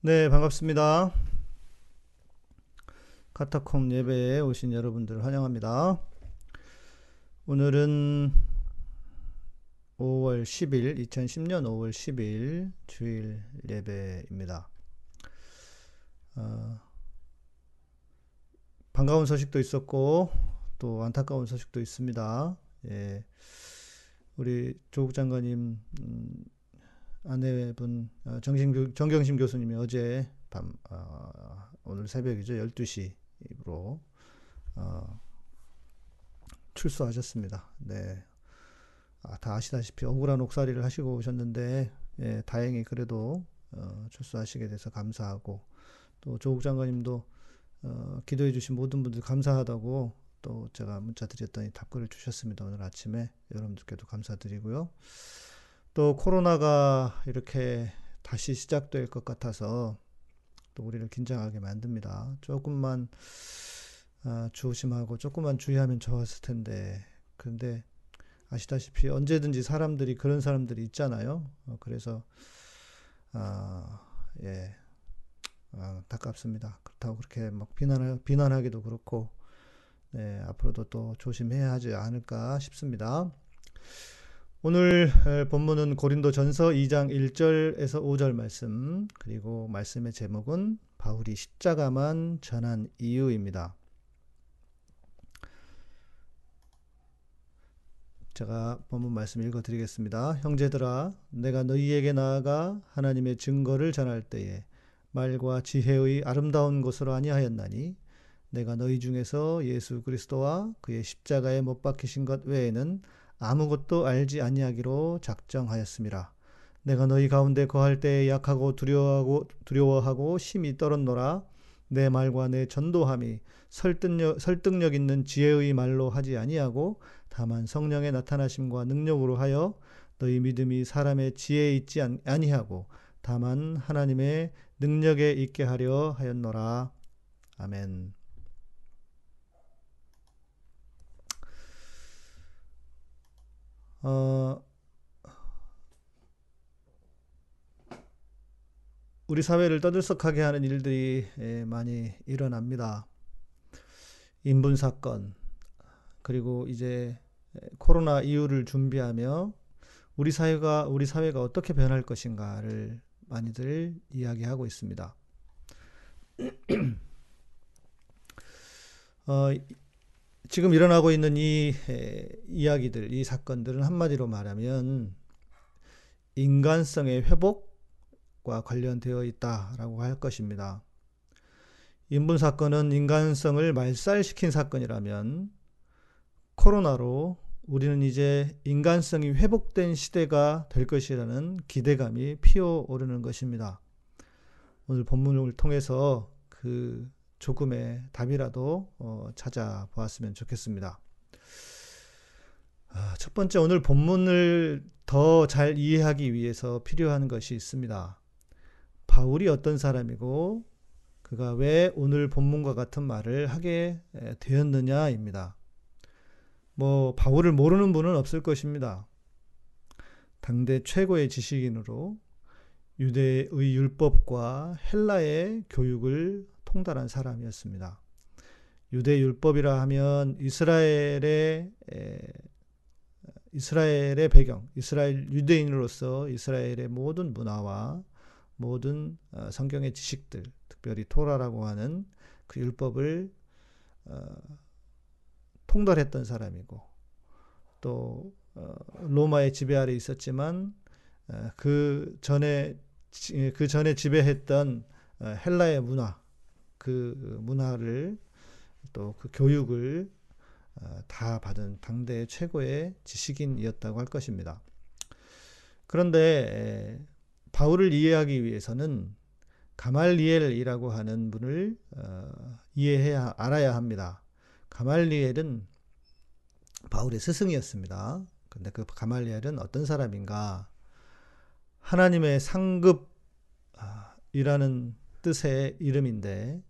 네, 반갑습니다. 카타콤 예배에 오신 여러분들 환영합니다. 오늘은 5월 10일, 2010년 5월 10일 주일 예배입니다. 어, 반가운 소식도 있었고, 또 안타까운 소식도 있습니다. 예, 우리 조국 장관님, 음, 아내분 어, 정신 정경심 교수님이 어제 밤 어, 오늘 새벽이죠 12시로 어, 출소하셨습니다. 네. 아, 다 아시다시피 억울한 옥살이를 하시고 오셨는데 예, 다행히 그래도 어, 출소하시게 돼서 감사하고 또 조국 장관님도 어, 기도해 주신 모든 분들 감사하다고 또 제가 문자 드렸더니 답글을 주셨습니다. 오늘 아침에 여러분들께도 감사드리고요. 또 코로나가 이렇게 다시 시작될 것 같아서 또 우리를 긴장하게 만듭니다. 조금만 아, 조심하고 조금만 주의하면 좋았을 텐데 근데 아시다시피 언제든지 사람들이 그런 사람들이 있잖아요. 어, 그래서 아, 예. 아, 안타깝습니다. 그렇다고 그렇게 막 비난하, 비난하기도 그렇고 네, 앞으로도 또 조심해야 하지 않을까 싶습니다. 오늘 본문은 고린도 전서 2장 1절에서 5절 말씀, 그리고 말씀의 제목은 바울이 십자가만 전한 이유입니다. 제가 본문 말씀 읽어 드리겠습니다. 형제들아, 내가 너희에게 나아가 하나님의 증거를 전할 때에 말과 지혜의 아름다운 것으로 아니하였나니 내가 너희 중에서 예수 그리스도와 그의 십자가에 못 박히신 것 외에는 아무것도 알지 아니하기로 작정하였습니다. 내가 너희 가운데 거할 때에 약하고 두려워하고 두려워하고 심히 떨었노라. 내 말과 내 전도함이 설득력, 설득력 있는 지혜의 말로 하지 아니하고 다만 성령의 나타나심과 능력으로 하여 너희 믿음이 사람의 지혜에 있지 아니하고 다만 하나님의 능력에 있게 하려 하였노라. 아멘. 어, 우리 사회를 떠들썩하게 하는 일들이 예, 많이 일어납니다. 인분 사건, 그리고 이제 코로나 이후를 준비하며 우리 사회가 우리 사회가 어떻게 변할 것인가를 많이들 이야기하고 있습니다. 어, 지금 일어나고 있는 이 에, 이야기들, 이 사건들은 한마디로 말하면 인간성의 회복과 관련되어 있다라고 할 것입니다. 인분 사건은 인간성을 말살시킨 사건이라면 코로나로 우리는 이제 인간성이 회복된 시대가 될 것이라는 기대감이 피어오르는 것입니다. 오늘 본문을 통해서 그 조금의 답이라도 어, 찾아보았으면 좋겠습니다. 아, 첫 번째 오늘 본문을 더 잘 이해하기 위해서 필요한 것이 있습니다. 바울이 어떤 사람이고 그가 왜 오늘 본문과 같은 말을 하게 되었느냐입니다. 뭐 바울을 모르는 분은 없을 것입니다. 당대 최고의 지식인으로 유대의 율법과 헬라의 교육을 통달한 사람이었습니다. 유대 율법이라 하면 이스라엘의 이스라엘의 배경, 이스라엘 유대인으로서 이스라엘의 모든 문화와 모든 어, 성경의 지식들, 특별히 토라라고 하는 그 율법을 어, 통달했던 사람이고 또 어, 로마의 지배 아래 있었지만 그 전에 그 전에 지배했던 헬라의 문화 그 문화를 또 그 교육을 어, 다 받은 당대 최고의 지식인이었다고 할 것입니다. 그런데 바울을 이해하기 위해서는 가말리엘이라고 하는 분을 어, 이해해야 알아야 합니다. 가말리엘은 바울의 스승이었습니다. 근데 그 가말리엘은 어떤 사람인가? 하나님의 상급이라는 뜻의 이름인데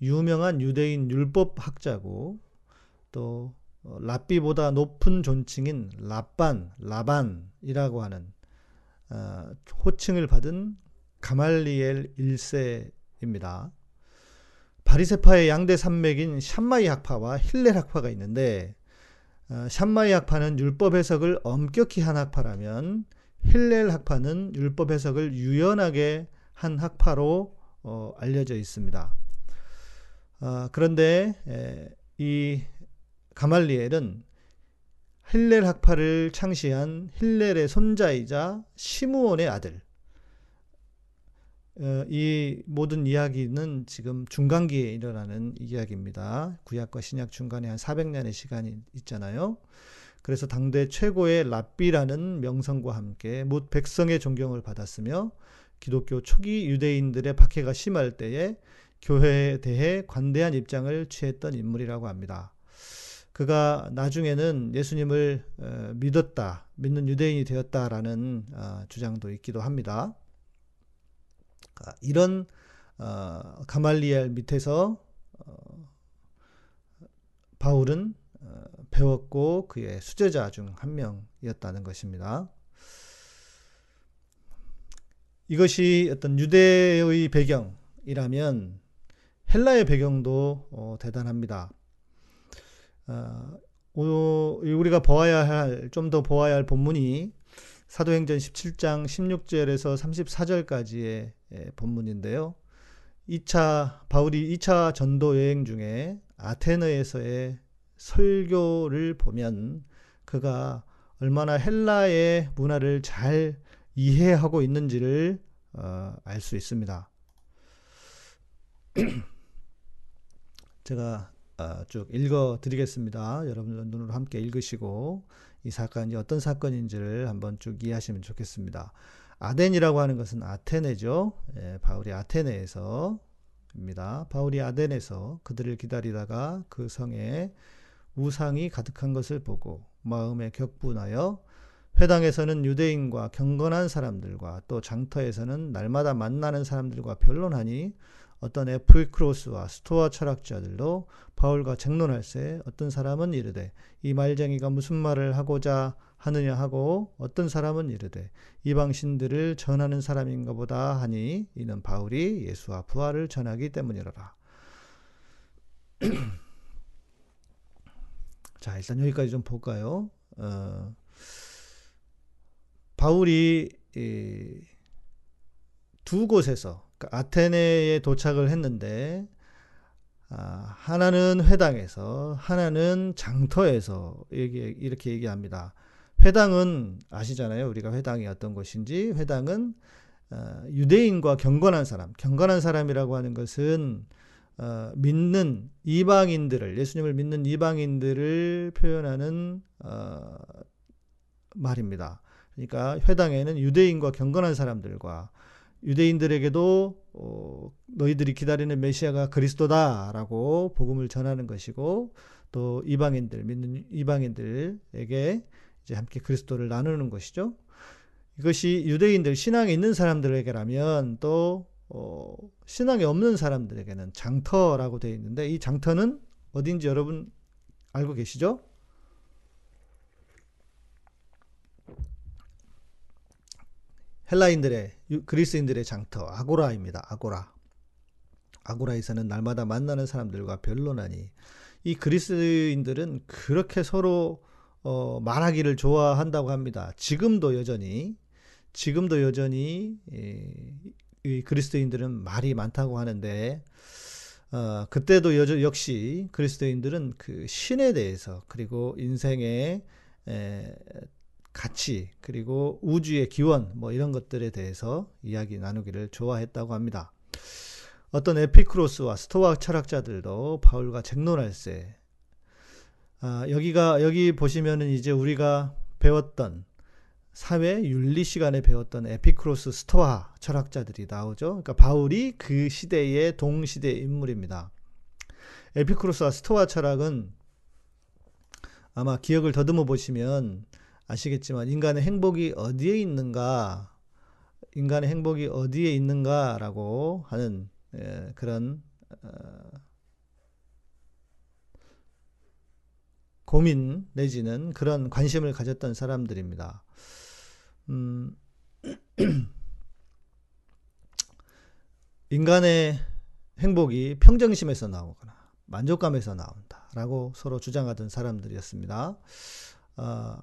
유명한 유대인 율법학자고 또 어, 랍비보다 높은 존칭인 랍반, 라반이라고 하는 어, 호칭을 받은 가말리엘 1세입니다. 바리세파의 양대 산맥인 샴마이 학파와 힐렐 학파가 있는데 어, 샴마이 학파는 율법 해석을 엄격히 한 학파라면 힐렐 학파는 율법 해석을 유연하게 한 학파로 어, 알려져 있습니다. 어, 그런데 에, 이 가말리엘은 힐렐 학파를 창시한 힐렐의 손자이자 시므온의 아들. 어, 이 모든 이야기는 지금 중간기에 일어나는 이야기입니다. 구약과 신약 중간에 한 400년의 시간이 있잖아요. 그래서 당대 최고의 랍비라는 명성과 함께 못 백성의 존경을 받았으며 기독교 초기 유대인들의 박해가 심할 때에 교회에 대해 관대한 입장을 취했던 인물이라고 합니다. 그가 나중에는 예수님을 어, 믿었다, 믿는 유대인이 되었다라는 어, 주장도 있기도 합니다. 아, 이런 어, 가말리엘 밑에서 바울은 배웠고 그의 수제자 중 한 명이었다는 것입니다. 이것이 어떤 유대의 배경이라면 헬라의 배경도 어, 대단합니다. 어, 우리가 보아야 할, 좀 더 보아야 할 본문이 사도행전 17장 16절에서 34절까지의 예, 본문인데요. 2차, 바울이 2차 전도 여행 중에 아테네에서의 설교를 보면 그가 얼마나 헬라의 문화를 잘 이해하고 있는지를 어, 알 수 있습니다. 제가 어, 쭉 읽어 드리겠습니다. 여러분 눈으로 함께 읽으시고 이 사건이 어떤 사건인지를 한번 쭉 이해하시면 좋겠습니다. 아덴이라고 하는 것은 아테네죠. 예, 바울이 아테네에서입니다. 바울이 아덴에서 그들을 기다리다가 그 성에 우상이 가득한 것을 보고 마음에 격분하여 회당에서는 유대인과 경건한 사람들과 또 장터에서는 날마다 만나는 사람들과 변론하니 어떤 에프크로스와 스토아 철학자들도 바울과 쟁론할세 어떤 사람은 이르되 이 말쟁이가 무슨 말을 하고자 하느냐 하고 어떤 사람은 이르되 이방신들을 전하는 사람인가 보다 하니 이는 바울이 예수와 부활을 전하기 때문이로라. 자, 일단 여기까지 좀 볼까요? 어, 바울이 두 곳에서 아테네에 도착을 했는데 아, 하나는 회당에서 하나는 장터에서 얘기, 이렇게 얘기합니다. 회당은 아시잖아요. 우리가 회당이 어떤 곳인지 회당은 어, 유대인과 경건한 사람, 경건한 사람이라고 하는 것은 어, 믿는 이방인들을 예수님을 믿는 이방인들을 표현하는 어, 말입니다. 그러니까 회당에는 유대인과 경건한 사람들과 유대인들에게도 어, 너희들이 기다리는 메시아가 그리스도다라고 복음을 전하는 것이고 또 이방인들 믿는 이방인들에게 이제 함께 그리스도를 나누는 것이죠. 이것이 유대인들 신앙에 있는 사람들에게라면 또 어, 신앙이 없는 사람들에게는 장터라고 되어 있는데 이 장터는 어딘지 여러분 알고 계시죠? 헬라인들의 그리스인들의 장터 아고라입니다. 아고라. 아고라에서는 날마다 만나는 사람들과 변론하니 이 그리스인들은 그렇게 서로 어, 말하기를 좋아한다고 합니다. 지금도 여전히 지금도 여전히 이, 이 그리스도인들은 말이 많다고 하는데 어, 그때도 여전 역시 그리스도인들은 그 신에 대해서 그리고 인생의 에, 가치 그리고 우주의 기원 뭐 이런 것들에 대해서 이야기 나누기를 좋아했다고 합니다. 어떤 에피크로스와 스토아 철학자들도 바울과 쟁론할세. 아, 여기가 여기 보시면은 이제 우리가 배웠던 사회 윤리 시간에 배웠던 에피크로스 스토아 철학자들이 나오죠. 그러니까 바울이 그 시대의 동시대 인물입니다. 에피크로스와 스토아 철학은 아마 기억을 더듬어 보시면 아시겠지만 인간의 행복이 어디에 있는가, 인간의 행복이 어디에 있는가라고 하는 예, 그런 어, 고민 내지는 그런 관심을 가졌던 사람들입니다. 음, 인간의 행복이 평정심에서 나오거나 만족감에서 나온다라고 서로 주장하던 사람들이었습니다. 어,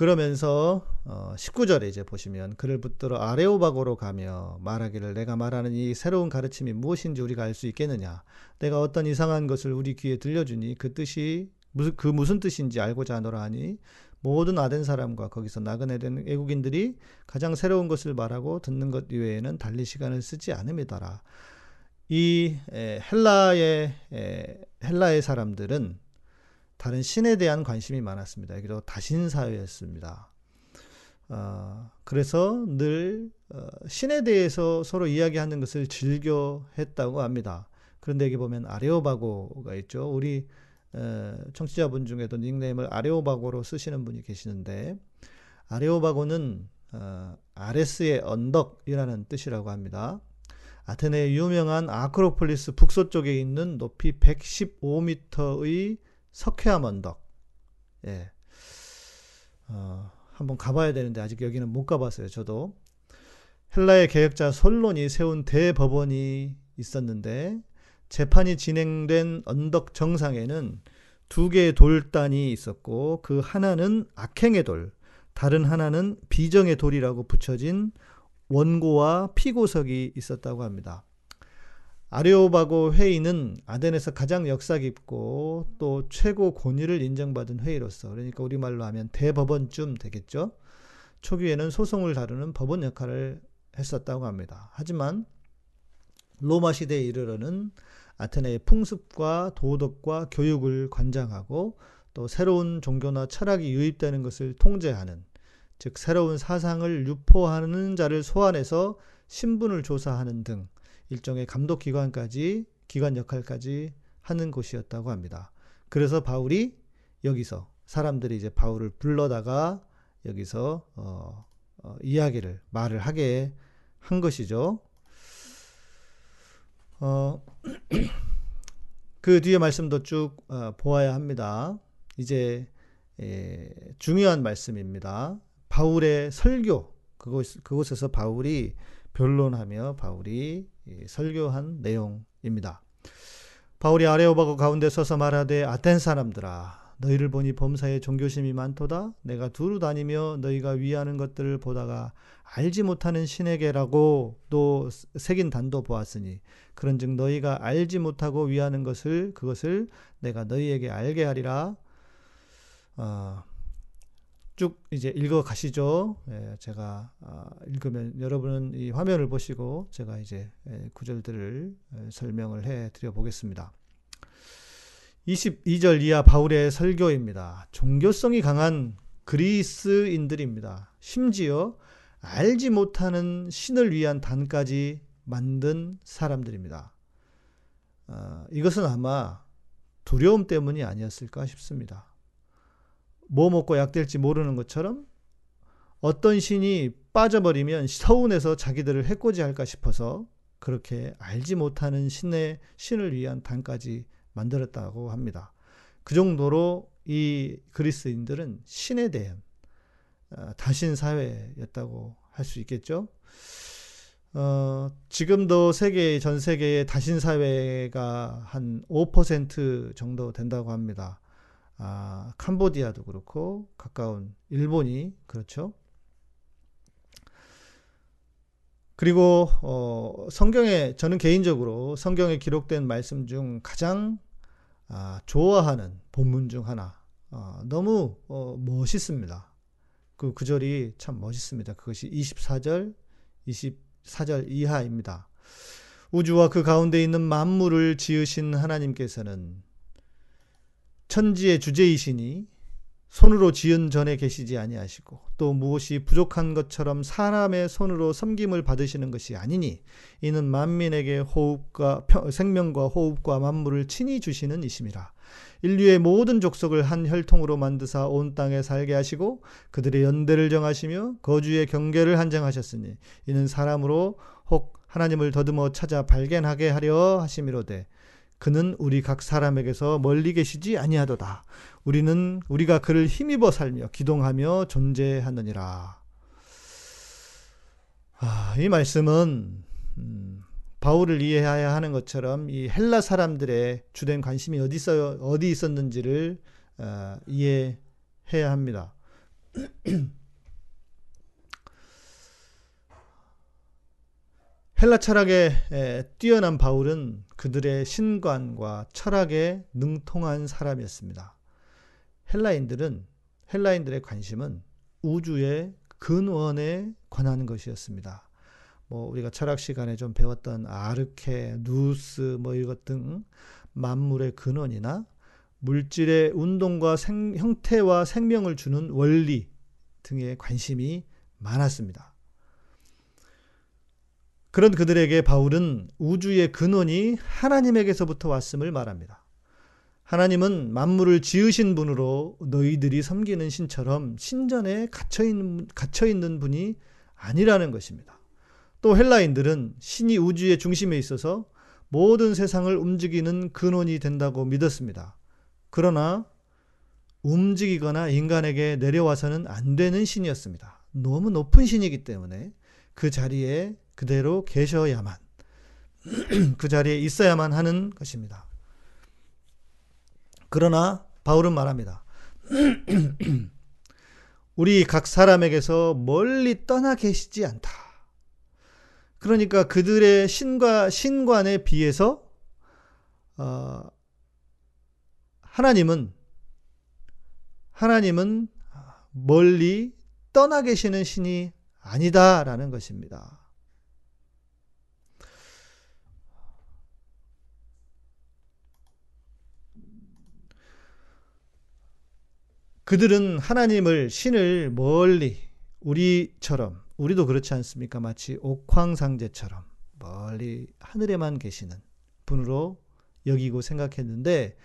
그러면서 어, 19절에 이제 보시면 그를 붙들어 아레오바고로 가며 말하기를 내가 말하는 이 새로운 가르침이 무엇인지 우리가 알 수 있겠느냐 내가 어떤 이상한 것을 우리 귀에 들려주니 그 뜻이 무슨 그 무슨 뜻인지 알고자 하노라 하니 모든 아덴 사람과 거기서 나그네 된 외국인들이 가장 새로운 것을 말하고 듣는 것 이외에는 달리 시간을 쓰지 않음이더라. 이 헬라의 헬라의 사람들은 다른 신에 대한 관심이 많았습니다. 여기도 다신 사회였습니다. 어, 그래서 늘 어, 신에 대해서 서로 이야기하는 것을 즐겨 했다고 합니다. 그런데 여기 보면 아레오바고가 있죠. 우리 어, 청취자분 중에도 닉네임을 아레오바고로 쓰시는 분이 계시는데 아레오바고는 어, 아레스의 언덕이라는 뜻이라고 합니다. 아테네의 유명한 아크로폴리스 북서쪽에 있는 높이 115m의 석회암 언덕. 예. 어, 한번 가봐야 되는데 아직 여기는 못 가봤어요. 저도 헬라의 계획자 솔론이 세운 대법원이 있었는데 재판이 진행된 언덕 정상에는 두 개의 돌단이 있었고 그 하나는 악행의 돌, 다른 하나는 비정의 돌이라고 붙여진 원고와 피고석이 있었다고 합니다. 아레오바고 회의는 아덴에서 가장 역사 깊고 또 최고 권위를 인정받은 회의로서 그러니까 우리말로 하면 대법원쯤 되겠죠. 초기에는 소송을 다루는 법원 역할을 했었다고 합니다. 하지만 로마 시대에 이르러는 아테네의 풍습과 도덕과 교육을 관장하고 또 새로운 종교나 철학이 유입되는 것을 통제하는 즉 새로운 사상을 유포하는 자를 소환해서 신분을 조사하는 등 일종의 감독 기관까지 기관 역할까지 하는 곳이었다고 합니다. 그래서 바울이 여기서 사람들이 이제 바울을 불러다가 여기서 어, 어, 이야기를 말을 하게 한 것이죠. 어, 그 뒤에 말씀도 쭉 어, 보아야 합니다. 이제 에, 중요한 말씀입니다. 바울의 설교 그곳 그곳에서 바울이 변론하며 바울이 설교한 내용입니다. 바울이 아레오바고 가운데 서서 말하되 아텐 사람들아 너희를 보니 범사에 종교심이 많도다 내가 두루 다니며 너희가 위하는 것들을 보다가 알지 못하는 신에게라고 또 새긴 단도 보았으니 그런즉 너희가 알지 못하고 위하는 것을 그것을 내가 너희에게 알게 하리라 어, 쭉 이제 읽어 가시죠. 예, 제가 어, 읽으면 여러분은 이 화면을 보시고 제가 이제 예, 구절들을 예, 설명을 해 드려 보겠습니다. 22절 이하 바울의 설교입니다. 종교성이 강한 그리스인들입니다. 심지어 알지 못하는 신을 위한 단까지 만든 사람들입니다. 어, 이것은 아마 두려움 때문이 아니었을까 싶습니다. 뭐 먹고 약 될지 모르는 것처럼 어떤 신이 빠져버리면 서운해서 자기들을 해코지할까 싶어서 그렇게 알지 못하는 신의 신을 위한 단까지 만들었다고 합니다. 그 정도로 이 그리스인들은 신에 대한 어, 다신 사회였다고 할 수 있겠죠. 어, 지금도 세계 전 세계의 다신 사회가 한 5% 정도 된다고 합니다. 아, 캄보디아도 그렇고 가까운 일본이 그렇죠. 그리고 어, 성경에 저는 개인적으로 성경에 기록된 말씀 중 가장 아, 좋아하는 본문 중 하나 어, 너무 어, 멋있습니다. 그 구절이 참 멋있습니다. 그것이 24절, 24절 이하입니다. 우주와 그 가운데 있는 만물을 지으신 하나님께서는 천지의 주제이시니 손으로 지은 전에 계시지 아니하시고 또 무엇이 부족한 것처럼 사람의 손으로 섬김을 받으시는 것이 아니니 이는 만민에게 호흡과 생명과 호흡과 만물을 친히 주시는 이심이라. 인류의 모든 족속을 한 혈통으로 만드사 온 땅에 살게 하시고 그들의 연대를 정하시며 거주의 경계를 한정하셨으니 이는 사람으로 혹 하나님을 더듬어 찾아 발견하게 하려 하심이로되 그는 우리 각 사람에게서 멀리 계시지 아니하도다. 우리는 우리가 그를 힘입어 살며 기동하며 존재하느니라. 아, 이 말씀은 바울을 이해해야 하는 것처럼 이 헬라 사람들의 주된 관심이 어디 있어 어디 있었는지를 어, 이해해야 합니다. 헬라 철학에 뛰어난 바울은 그들의 신관과 철학에 능통한 사람이었습니다. 헬라인들은 헬라인들의 관심은 우주의 근원에 관한 것이었습니다. 뭐 우리가 철학 시간에 좀 배웠던 아르케, 누스 뭐 이것 등 만물의 근원이나 물질의 운동과 생, 형태와 생명을 주는 원리 등에 관심이 많았습니다. 그런 그들에게 바울은 우주의 근원이 하나님에게서부터 왔음을 말합니다. 하나님은 만물을 지으신 분으로 너희들이 섬기는 신처럼 신전에 갇혀 있는, 갇혀 있는 분이 아니라는 것입니다. 또 헬라인들은 신이 우주의 중심에 있어서 모든 세상을 움직이는 근원이 된다고 믿었습니다. 그러나 움직이거나 인간에게 내려와서는 안 되는 신이었습니다. 너무 높은 신이기 때문에 그 자리에 그대로 계셔야만, 그 자리에 있어야만 하는 것입니다. 그러나 바울은 말합니다. 우리 각 사람에게서 멀리 떠나 계시지 않다. 그러니까 그들의 신과 신관에 비해서 어, 하나님은 하나님은 멀리 떠나 계시는 신이 아니다라는 것입니다. 그들은 하나님을 신을 멀리 우리처럼 우리도 그렇지 않습니까? 마치 옥황상제처럼 멀리 하늘에만 계시는 분으로 여기고 생각했는데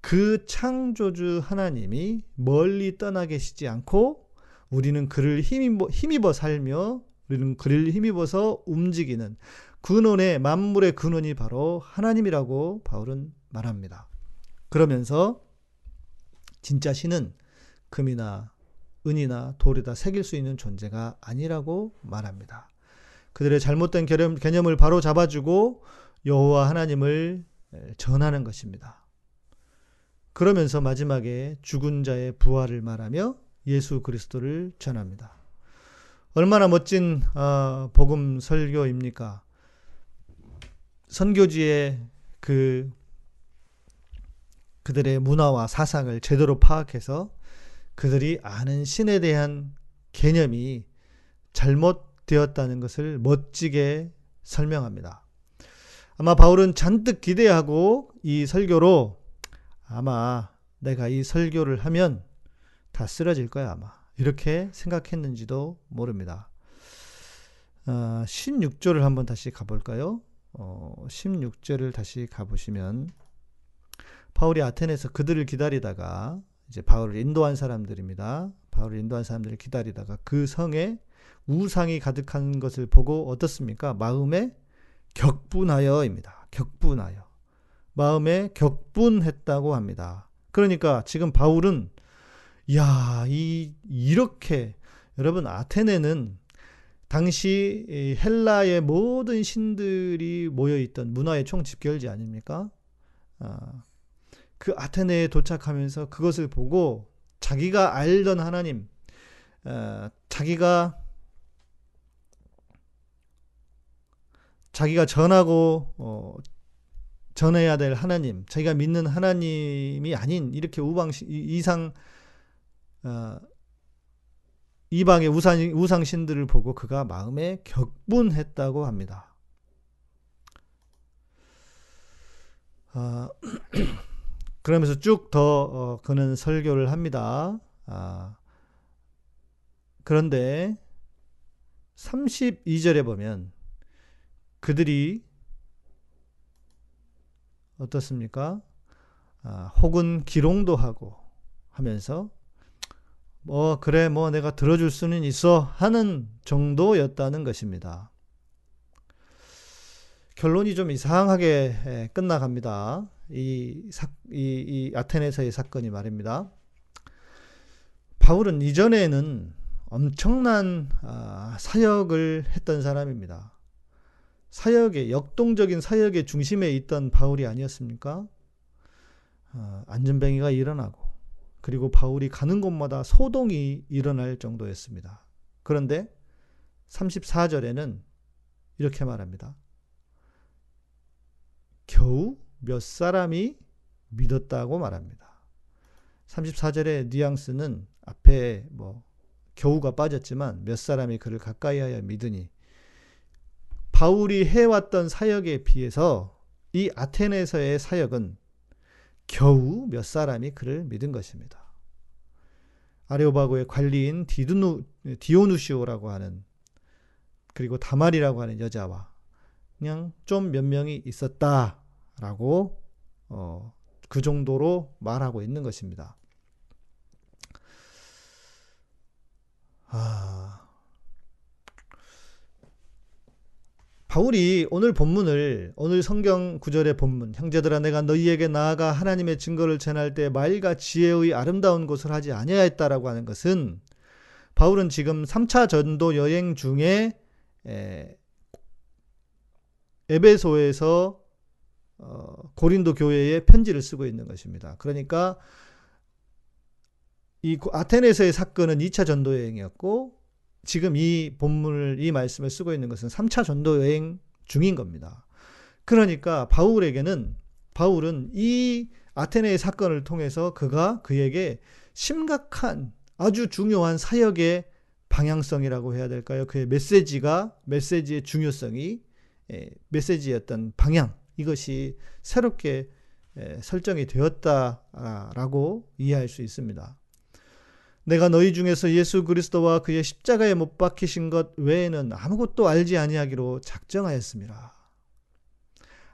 그 창조주 하나님이 멀리 떠나 계시지 않고 우리는 그를 힘입어, 힘입어 살며 우리는 그를 힘입어서 움직이는 근원의 만물의 근원이 바로 하나님이라고 바울은 말합니다. 그러면서 진짜 신은 금이나 은이나 돌에다 새길 수 있는 존재가 아니라고 말합니다. 그들의 잘못된 개념을 바로 잡아주고 여호와 하나님을 전하는 것입니다. 그러면서 마지막에 죽은 자의 부활을 말하며 예수 그리스도를 전합니다. 얼마나 멋진 어, 복음 설교입니까? 선교지의 그 그들의 문화와 사상을 제대로 파악해서 그들이 아는 신에 대한 개념이 잘못되었다는 것을 멋지게 설명합니다. 아마 바울은 잔뜩 기대하고 이 설교로 아마 내가 이 설교를 하면 다 쓰러질 거야 아마 이렇게 생각했는지도 모릅니다. 어, 16절을 한번 다시 가볼까요? 어, 16절을 다시 가보시면 바울이 아테네에서 그들을 기다리다가 이제 바울을 인도한 사람들입니다. 바울을 인도한 사람들을 기다리다가 그 성에 우상이 가득한 것을 보고 어떻습니까? 마음에 격분하여입니다. 격분하여. 마음에 격분했다고 합니다. 그러니까 지금 바울은 야, 이 이렇게 여러분 아테네는 당시 헬라의 모든 신들이 모여 있던 문화의 총집결지 아닙니까? 아, 그 아테네에 도착하면서 그것을 보고 자기가 알던 하나님, 어, 자기가 자기가 전하고 어, 전해야 될 하나님, 자기가 믿는 하나님이 아닌 이렇게 우방 이상 어, 이방의 우상 우상 신들을 보고 그가 마음에 격분했다고 합니다. 어, 그러면서 쭉더 어, 그는 설교를 합니다. 아, 그런데 32절에 보면 그들이 어떻습니까? 아, 혹은 기롱도 하고 하면서 뭐 그래 뭐 내가 들어줄 수는 있어 하는 정도였다는 것입니다. 결론이 좀 이상하게 끝나갑니다. 이, 사, 이, 이 아테네에서의 사건이 말입니다. 바울은 이전에는 엄청난 아, 사역을 했던 사람입니다. 사역의 역동적인 사역의 중심에 있던 바울이 아니었습니까? 어, 안전뱅이가 일어나고 그리고 바울이 가는 곳마다 소동이 일어날 정도였습니다. 그런데 34절에는 이렇게 말합니다. 겨우 몇 사람이 믿었다고 말합니다. 34절의 뉘앙스는 앞에 뭐 겨우가 빠졌지만 몇 사람이 그를 가까이 하여 믿으니 바울이 해왔던 사역에 비해서 이 아테네에서의 사역은 겨우 몇 사람이 그를 믿은 것입니다. 아레오바고의 관리인 디오누시오라고 하는 그리고 다말이라고 하는 여자와 그냥 좀 몇 명이 있었다라고 어, 그 정도로 말하고 있는 것입니다. 아, 바울이 오늘 본문을 오늘 성경 구절의 본문 형제들아 내가 너희에게 나아가 하나님의 증거를 전할 때 말과 지혜의 아름다운 것을 하지 아니하였다라고 하는 것은 바울은 지금 3차 전도 여행 중에 에, 에베소에서 어, 고린도 교회에 편지를 쓰고 있는 것입니다. 그러니까 이 아테네에서의 사건은 2차 전도 여행이었고 지금 이 본문을 이 말씀을 쓰고 있는 것은 3차 전도 여행 중인 겁니다. 그러니까 바울에게는 바울은 이 아테네의 사건을 통해서 그가 그에게 심각한 아주 중요한 사역의 방향성이라고 해야 될까요? 그의 메시지가 메시지의 중요성이 예, 메시지였던 방향 이것이 새롭게 예, 설정이 되었다라고 이해할 수 있습니다. 내가 너희 중에서 예수 그리스도와 그의 십자가에 못 박히신 것 외에는 아무것도 알지 아니하기로 작정하였습니다.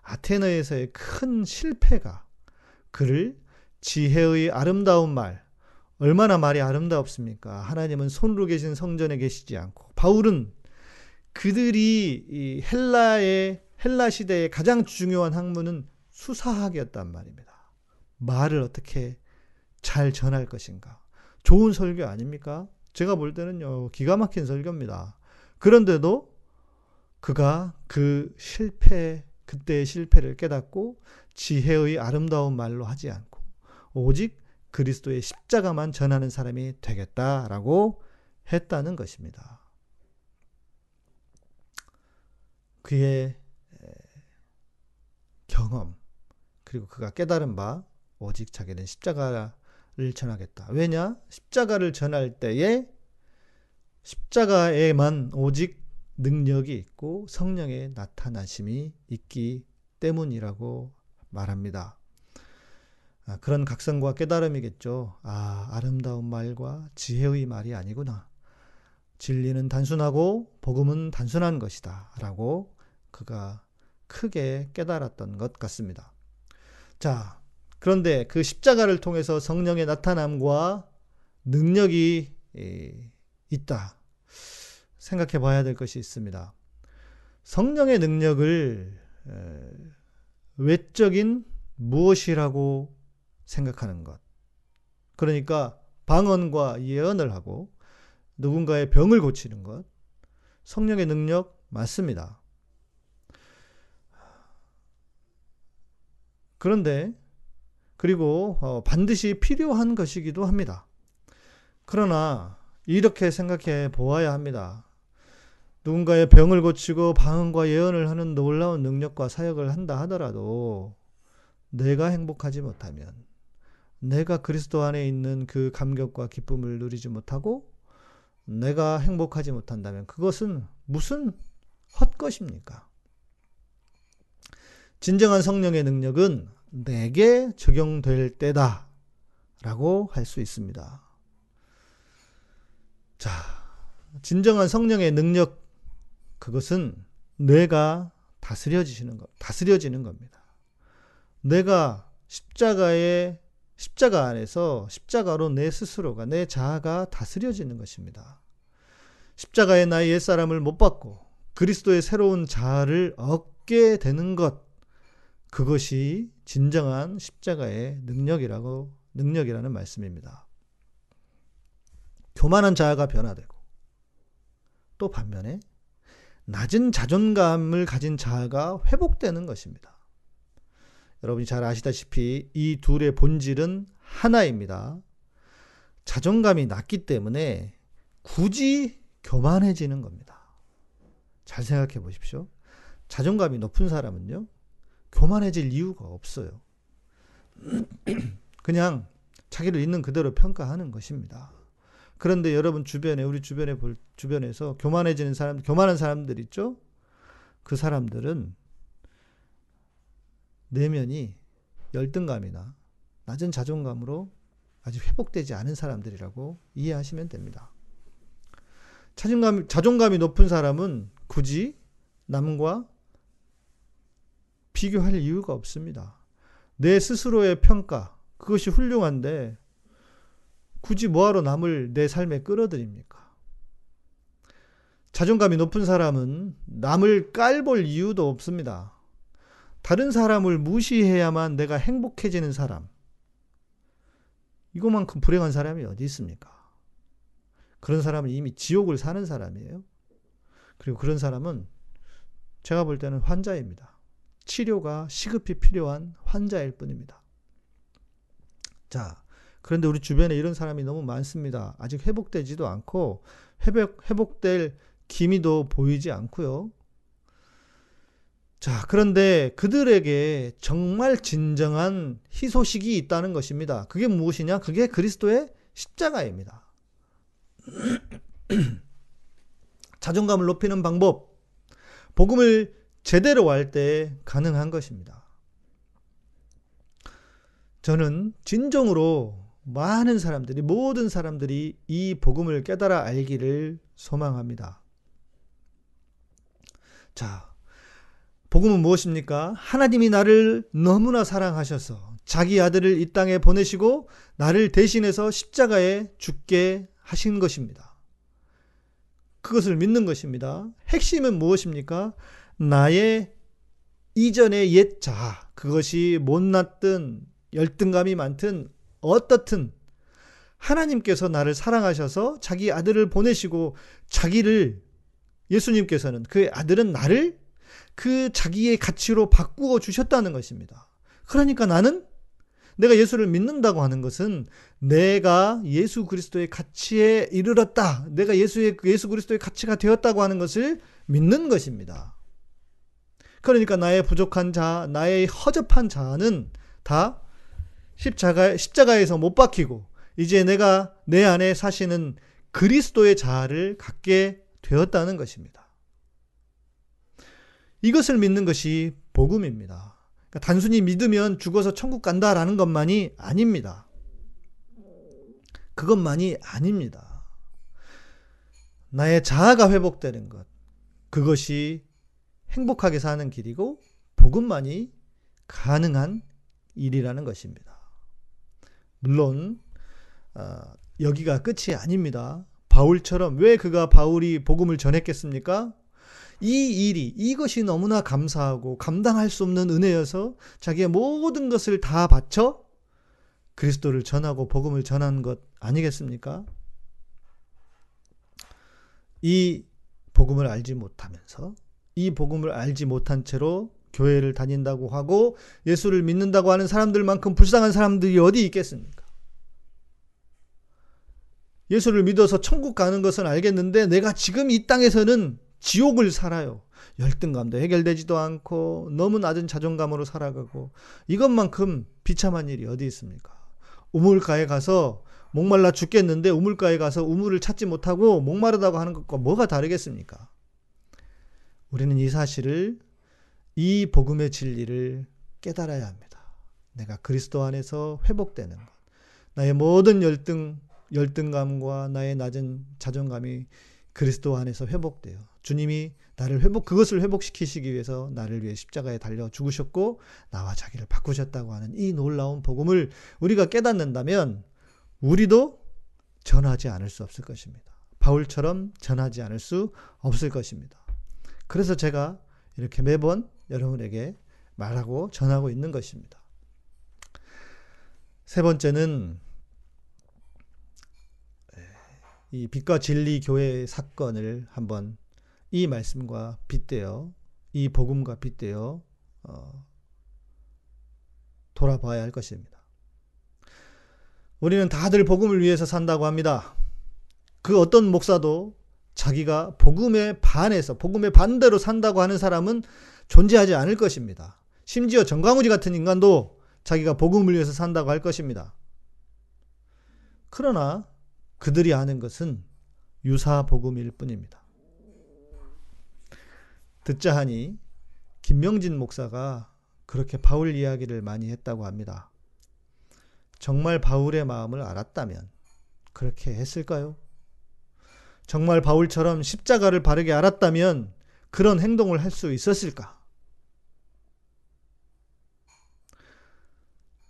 아테네에서의 큰 실패가 그를 지혜의 아름다운 말, 얼마나 말이 아름다웠습니까? 하나님은 손으로 계신 성전에 계시지 않고 바울은 그들이 이 헬라의 헬라 시대의 가장 중요한 학문은 수사학이었단 말입니다. 말을 어떻게 잘 전할 것인가? 좋은 설교 아닙니까? 제가 볼 때는요, 기가 막힌 설교입니다. 그런데도 그가 그 실패, 그때의 실패를 깨닫고 지혜의 아름다운 말로 하지 않고 오직 그리스도의 십자가만 전하는 사람이 되겠다라고 했다는 것입니다. 그의 경험 그리고 그가 깨달은 바 오직 자기는 십자가를 전하겠다. 왜냐? 십자가를 전할 때에 십자가에만 오직 능력이 있고 성령의 나타나심이 있기 때문이라고 말합니다. 아, 그런 각성과 깨달음이겠죠. 아, 아름다운 말과 지혜의 말이 아니구나. 진리는 단순하고 복음은 단순한 것이다. 라고 그가 크게 깨달았던 것 같습니다. 자, 그런데 그 십자가를 통해서 성령의 나타남과 능력이 있다. 생각해 봐야 될 것이 있습니다. 성령의 능력을 외적인 무엇이라고 생각하는 것. 그러니까 방언과 예언을 하고 누군가의 병을 고치는 것. 성령의 능력 맞습니다. 그런데 그리고 어, 반드시 필요한 것이기도 합니다. 그러나 이렇게 생각해 보아야 합니다. 누군가의 병을 고치고 방언과 예언을 하는 놀라운 능력과 사역을 한다 하더라도 내가 행복하지 못하면 내가 그리스도 안에 있는 그 감격과 기쁨을 누리지 못하고 내가 행복하지 못한다면 그것은 무슨 헛것입니까? 진정한 성령의 능력은 내게 적용될 때다 라고 할 수 있습니다. 자, 진정한 성령의 능력, 그것은 뇌가 다스려지시는 것, 다스려지는 겁니다. 내가 십자가의 십자가 안에서 십자가로 내 스스로가 내 자아가 다스려지는 것입니다. 십자가의 나의 옛사람을 못 받고 그리스도의 새로운 자아를 얻게 되는 것 그것이 진정한 십자가의 능력이라고 능력이라는 말씀입니다. 교만한 자아가 변화되고 또 반면에 낮은 자존감을 가진 자아가 회복되는 것입니다. 여러분이 잘 아시다시피 이 둘의 본질은 하나입니다. 자존감이 낮기 때문에 굳이 교만해지는 겁니다. 잘 생각해 보십시오. 자존감이 높은 사람은요, 교만해질 이유가 없어요. 그냥 자기를 있는 그대로 평가하는 것입니다. 그런데 여러분 주변에 우리 주변에 볼 주변에서 교만해지는 사람, 교만한 사람들 있죠? 그 사람들은 내면이 열등감이나 낮은 자존감으로 아직 회복되지 않은 사람들이라고 이해하시면 됩니다. 자존감, 자존감이 높은 사람은 굳이 남과 비교할 이유가 없습니다. 내 스스로의 평가, 그것이 훌륭한데 굳이 뭐하러 남을 내 삶에 끌어들입니까? 자존감이 높은 사람은 남을 깔볼 이유도 없습니다. 다른 사람을 무시해야만 내가 행복해지는 사람. 이거만큼 불행한 사람이 어디 있습니까? 그런 사람은 이미 지옥을 사는 사람이에요. 그리고 그런 사람은 제가 볼 때는 환자입니다. 치료가 시급히 필요한 환자일 뿐입니다. 자, 그런데 우리 주변에 이런 사람이 너무 많습니다. 아직 회복되지도 않고 회복, 회복될 기미도 보이지 않고요. 자, 그런데 그들에게 정말 진정한 희소식이 있다는 것입니다. 그게 무엇이냐? 그게 그리스도의 십자가입니다. 자존감을 높이는 방법, 복음을 제대로 할 때 가능한 것입니다. 저는 진정으로 많은 사람들이, 모든 사람들이 이 복음을 깨달아 알기를 소망합니다. 자, 복음은 무엇입니까? 하나님이 나를 너무나 사랑하셔서 자기 아들을 이 땅에 보내시고 나를 대신해서 십자가에 죽게 하신 것입니다. 그것을 믿는 것입니다. 핵심은 무엇입니까? 나의 이전의 옛 자아, 그것이 못났든 열등감이 많든 어떻든 하나님께서 나를 사랑하셔서 자기 아들을 보내시고 자기를 예수님께서는 그 아들은 나를 그 자기의 가치로 바꾸어 주셨다는 것입니다. 그러니까 나는 내가 예수를 믿는다고 하는 것은 내가 예수 그리스도의 가치에 이르렀다. 내가 예수의 예수 그리스도의 가치가 되었다고 하는 것을 믿는 것입니다. 그러니까 나의 부족한 자, 나의 허접한 자는 다 십자가, 십자가에서 못 박히고 이제 내가 내 안에 사시는 그리스도의 자아를 갖게 되었다는 것입니다. 이것을 믿는 것이 복음입니다. 그러니까 단순히 믿으면 죽어서 천국 간다라는 것만이 아닙니다. 그것만이 아닙니다. 나의 자아가 회복되는 것. 그것이 행복하게 사는 길이고 복음만이 가능한 일이라는 것입니다. 물론 어, 여기가 끝이 아닙니다. 바울처럼 왜 그가 바울이 복음을 전했겠습니까? 이 일이 이것이 너무나 감사하고 감당할 수 없는 은혜여서 자기의 모든 것을 다 바쳐 그리스도를 전하고 복음을 전한 것 아니겠습니까? 이 복음을 알지 못하면서 이 복음을 알지 못한 채로 교회를 다닌다고 하고 예수를 믿는다고 하는 사람들만큼 불쌍한 사람들이 어디 있겠습니까? 예수를 믿어서 천국 가는 것은 알겠는데 내가 지금 이 땅에서는 지옥을 살아요. 열등감도 해결되지도 않고 너무 낮은 자존감으로 살아가고 이것만큼 비참한 일이 어디 있습니까? 우물가에 가서 목말라 죽겠는데 우물가에 가서 우물을 찾지 못하고 목마르다고 하는 것과 뭐가 다르겠습니까? 우리는 이 사실을 이 복음의 진리를 깨달아야 합니다. 내가 그리스도 안에서 회복되는 것. 나의 모든 열등, 열등감과 나의 낮은 자존감이 그리스도 안에서 회복돼요. 주님이 나를 회복, 그것을 회복시키시기 위해서 나를 위해 십자가에 달려 죽으셨고, 나와 자기를 바꾸셨다고 하는 이 놀라운 복음을 우리가 깨닫는다면, 우리도 전하지 않을 수 없을 것입니다. 바울처럼 전하지 않을 수 없을 것입니다. 그래서 제가 이렇게 매번 여러분에게 말하고 전하고 있는 것입니다. 세 번째는 이 빛과 진리 교회 사건을 한번 이 말씀과 빗대어 이 복음과 빗대어 어, 돌아봐야 할 것입니다. 우리는 다들 복음을 위해서 산다고 합니다. 그 어떤 목사도 자기가 복음에 반해서 복음에 반대로 산다고 하는 사람은 존재하지 않을 것입니다. 심지어 정광우지 같은 인간도 자기가 복음을 위해서 산다고 할 것입니다. 그러나 그들이 아는 것은 유사 복음일 뿐입니다. 듣자 하니 김명진 목사가 그렇게 바울 이야기를 많이 했다고 합니다. 정말 바울의 마음을 알았다면 그렇게 했을까요? 정말 바울처럼 십자가를 바르게 알았다면 그런 행동을 할 수 있었을까?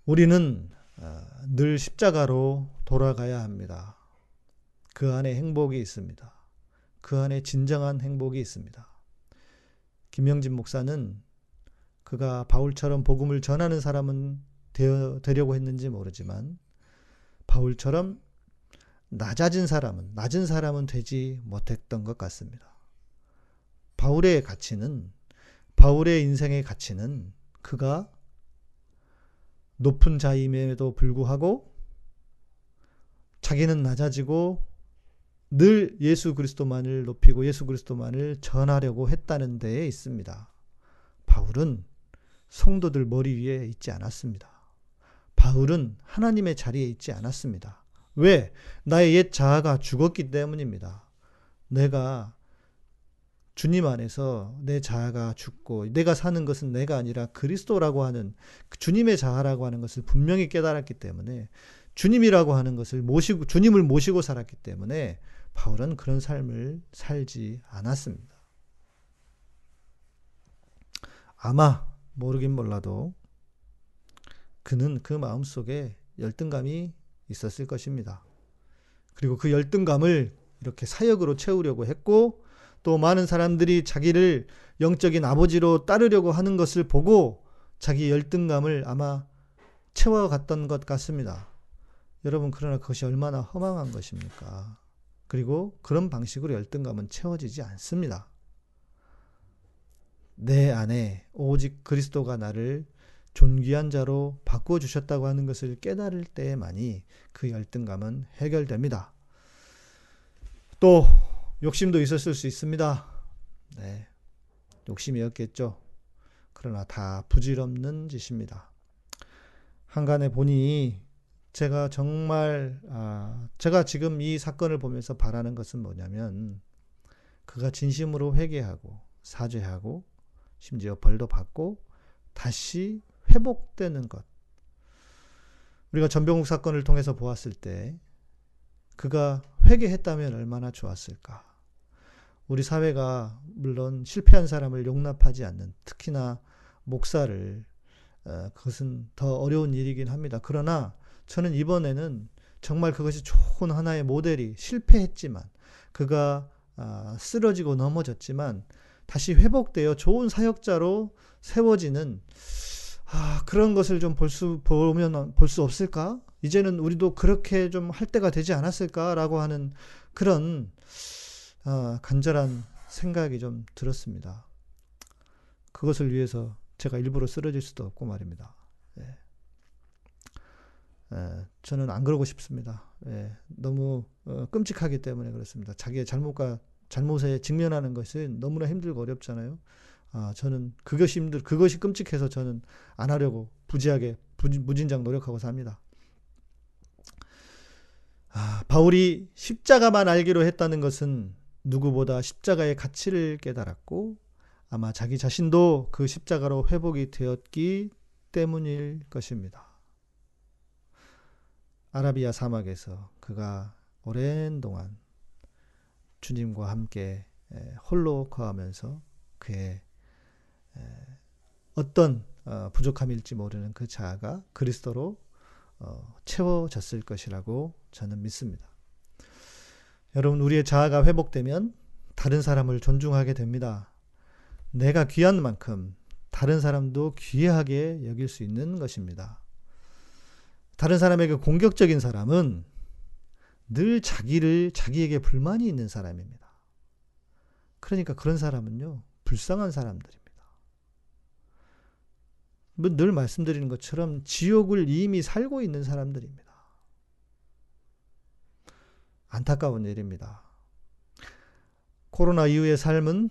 우리는 아, 늘 십자가로 돌아가야 합니다. 그 안에 행복이 있습니다. 그 안에 진정한 행복이 있습니다. 김영진 목사는 그가 바울처럼 복음을 전하는 사람은 되어, 되려고 했는지 모르지만 바울처럼 낮아진 사람은 낮은 사람은 되지 못했던 것 같습니다. 바울의 가치는 바울의 인생의 가치는 그가 높은 자임에도 불구하고 자기는 낮아지고 늘 예수 그리스도만을 높이고 예수 그리스도만을 전하려고 했다는 데에 있습니다. 바울은 성도들 머리 위에 있지 않았습니다. 바울은 하나님의 자리에 있지 않았습니다. 왜? 나의 옛 자아가 죽었기 때문입니다. 내가 주님 안에서 내 자아가 죽고 내가 사는 것은 내가 아니라 그리스도라고 하는 그 주님의 자아라고 하는 것을 분명히 깨달았기 때문에 주님이라고 하는 것을 모시고 주님을 모시고 살았기 때문에 바울은 그런 삶을 살지 않았습니다. 아마 모르긴 몰라도 그는 그 마음 속에 열등감이 있었을 것입니다. 그리고 그 열등감을 이렇게 사역으로 채우려고 했고 또 많은 사람들이 자기를 영적인 아버지로 따르려고 하는 것을 보고 자기 열등감을 아마 채워갔던 것 같습니다. 여러분, 그러나 그것이 얼마나 허망한 것입니까? 그리고 그런 방식으로 열등감은 채워지지 않습니다. 내 안에 오직 그리스도가 나를 존귀한 자로 바꾸어 주셨다고 하는 것을 깨달을 때만이 그 열등감은 해결됩니다. 또 욕심도 있었을 수 있습니다. 네. 욕심이었겠죠. 그러나 다 부질없는 짓입니다. 한간에 보니 제가 정말 아, 제가 지금 이 사건을 보면서 바라는 것은 뭐냐면 그가 진심으로 회개하고 사죄하고 심지어 벌도 받고 다시 회복되는 것. 우리가 전병욱 사건을 통해서 보았을 때 그가 회개했다면 얼마나 좋았을까. 우리 사회가 물론 실패한 사람을 용납하지 않는 특히나 목사를 어, 그것은 더 어려운 일이긴 합니다. 그러나 저는 이번에는 정말 그것이 좋은 하나의 모델이 실패했지만 그가 아, 쓰러지고 넘어졌지만 다시 회복되어 좋은 사역자로 세워지는 아, 그런 것을 좀 볼 수 보면 볼 수 없을까? 이제는 우리도 그렇게 좀 할 때가 되지 않았을까라고 하는 그런 아, 간절한 생각이 좀 들었습니다. 그것을 위해서 제가 일부러 쓰러질 수도 없고 말입니다. 예. 예, 저는 안 그러고 싶습니다. 예, 너무 어, 끔찍하기 때문에 그렇습니다. 자기의 잘못과 잘못에 직면하는 것은 너무나 힘들고 어렵잖아요. 아, 저는 그것이 힘들, 그것이 끔찍해서 저는 안 하려고 부지하게 무진 장 노력하고 삽니다. 아, 바울이 십자가만 알기로 했다는 것은 누구보다 십자가의 가치를 깨달았고 아마 자기 자신도 그 십자가로 회복이 되었기 때문일 것입니다. 아라비아 사막에서 그가 오랜 동안 주님과 함께 홀로 거하면서 그의 어떤 어, 부족함일지 모르는 그 자아가 그리스도로 어, 채워졌을 것이라고 저는 믿습니다. 여러분, 우리의 자아가 회복되면 다른 사람을 존중하게 됩니다. 내가 귀한 만큼 다른 사람도 귀하게 여길 수 있는 것입니다. 다른 사람에게 공격적인 사람은 늘 자기를, 자기에게 불만이 있는 사람입니다. 그러니까 그런 사람은요, 불쌍한 사람들입니다. 뭐늘 말씀드리는 것처럼 지옥을 이미 살고 있는 사람들입니다. 안타까운 일입니다. 코로나 이후의 삶은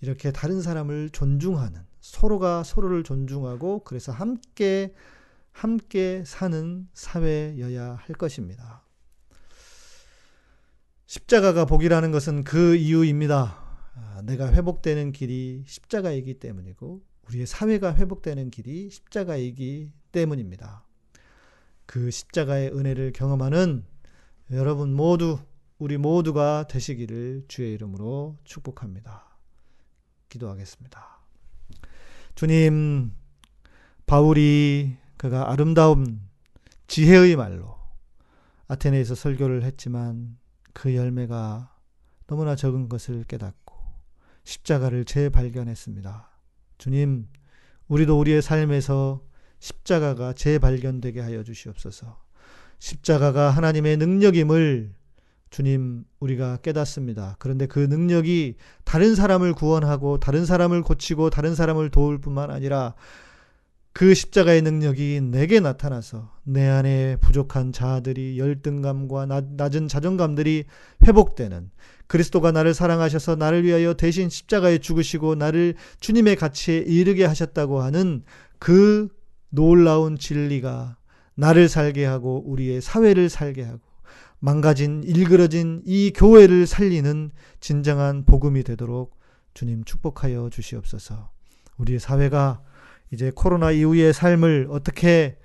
이렇게 다른 사람을 존중하는 서로가 서로를 존중하고 그래서 함께 함께 사는 사회여야 할 것입니다. 십자가가 복이라는 것은 그 이유입니다. 아, 내가 회복되는 길이 십자가이기 때문이고 우리의 사회가 회복되는 길이 십자가이기 때문입니다. 그 십자가의 은혜를 경험하는 여러분 모두 우리 모두가 되시기를 주의 이름으로 축복합니다. 기도하겠습니다. 주님, 바울이 그가 아름다운 지혜의 말로 아테네에서 설교를 했지만 그 열매가 너무나 적은 것을 깨닫고 십자가를 재발견했습니다. 주님, 우리도 우리의 삶에서 십자가가 재발견되게 하여 주시옵소서. 십자가가 하나님의 능력임을 주님 우리가 깨닫습니다. 그런데 그 능력이 다른 사람을 구원하고 다른 사람을 고치고 다른 사람을 도울 뿐만 아니라 그 십자가의 능력이 내게 나타나서 내 안에 부족한 자아들이 열등감과 낮은 자존감들이 회복되는 그리스도가 나를 사랑하셔서 나를 위하여 대신 십자가에 죽으시고 나를 주님의 가치에 이르게 하셨다고 하는 그 놀라운 진리가 나를 살게 하고 우리의 사회를 살게 하고 망가진 일그러진 이 교회를 살리는 진정한 복음이 되도록 주님 축복하여 주시옵소서. 우리의 사회가 이제 코로나 이후의 삶을 어떻게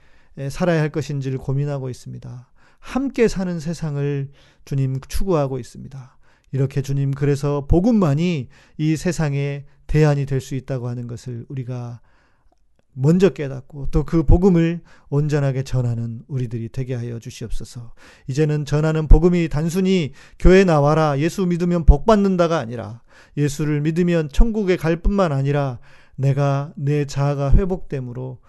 살아야 할 것인지를 고민하고 있습니다. 함께 사는 세상을 주님 추구하고 있습니다. 이렇게 주님 그래서 복음만이 이 세상의 대안이 될 수 있다고 하는 것을 우리가 먼저 깨닫고 또 그 복음을 온전하게 전하는 우리들이 되게 하여 주시옵소서. 이제는 전하는 복음이 단순히 교회 나와라 예수 믿으면 복 받는다가 아니라 예수를 믿으면 천국에 갈 뿐만 아니라 내가 내 자아가 회복됨으로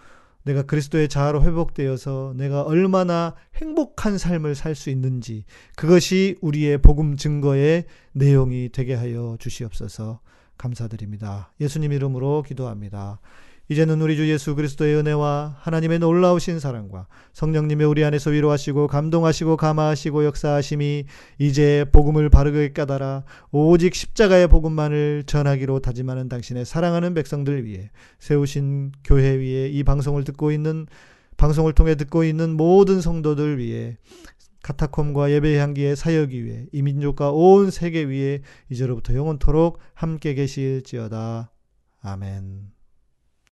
내가 그리스도의 자아로 회복되어서 내가 얼마나 행복한 삶을 살 수 있는지 그것이 우리의 복음 증거의 내용이 되게 하여 주시옵소서 감사드립니다. 예수님 이름으로 기도합니다. 이제는 우리 주 예수 그리스도의 은혜와 하나님의 놀라우신 사랑과 성령님의 우리 안에서 위로하시고 감동하시고 감화하시고 역사하심이 이제 복음을 바르게 깨달아 오직 십자가의 복음만을 전하기로 다짐하는 당신의 사랑하는 백성들 위해 세우신 교회 위에 이 방송을 듣고 있는 방송을 통해 듣고 있는 모든 성도들 위해 카타콤과 예배의 향기에 사역이 위해 이 민족과 온 세계 위에 이제로부터 영원토록 함께 계실지어다. 아멘.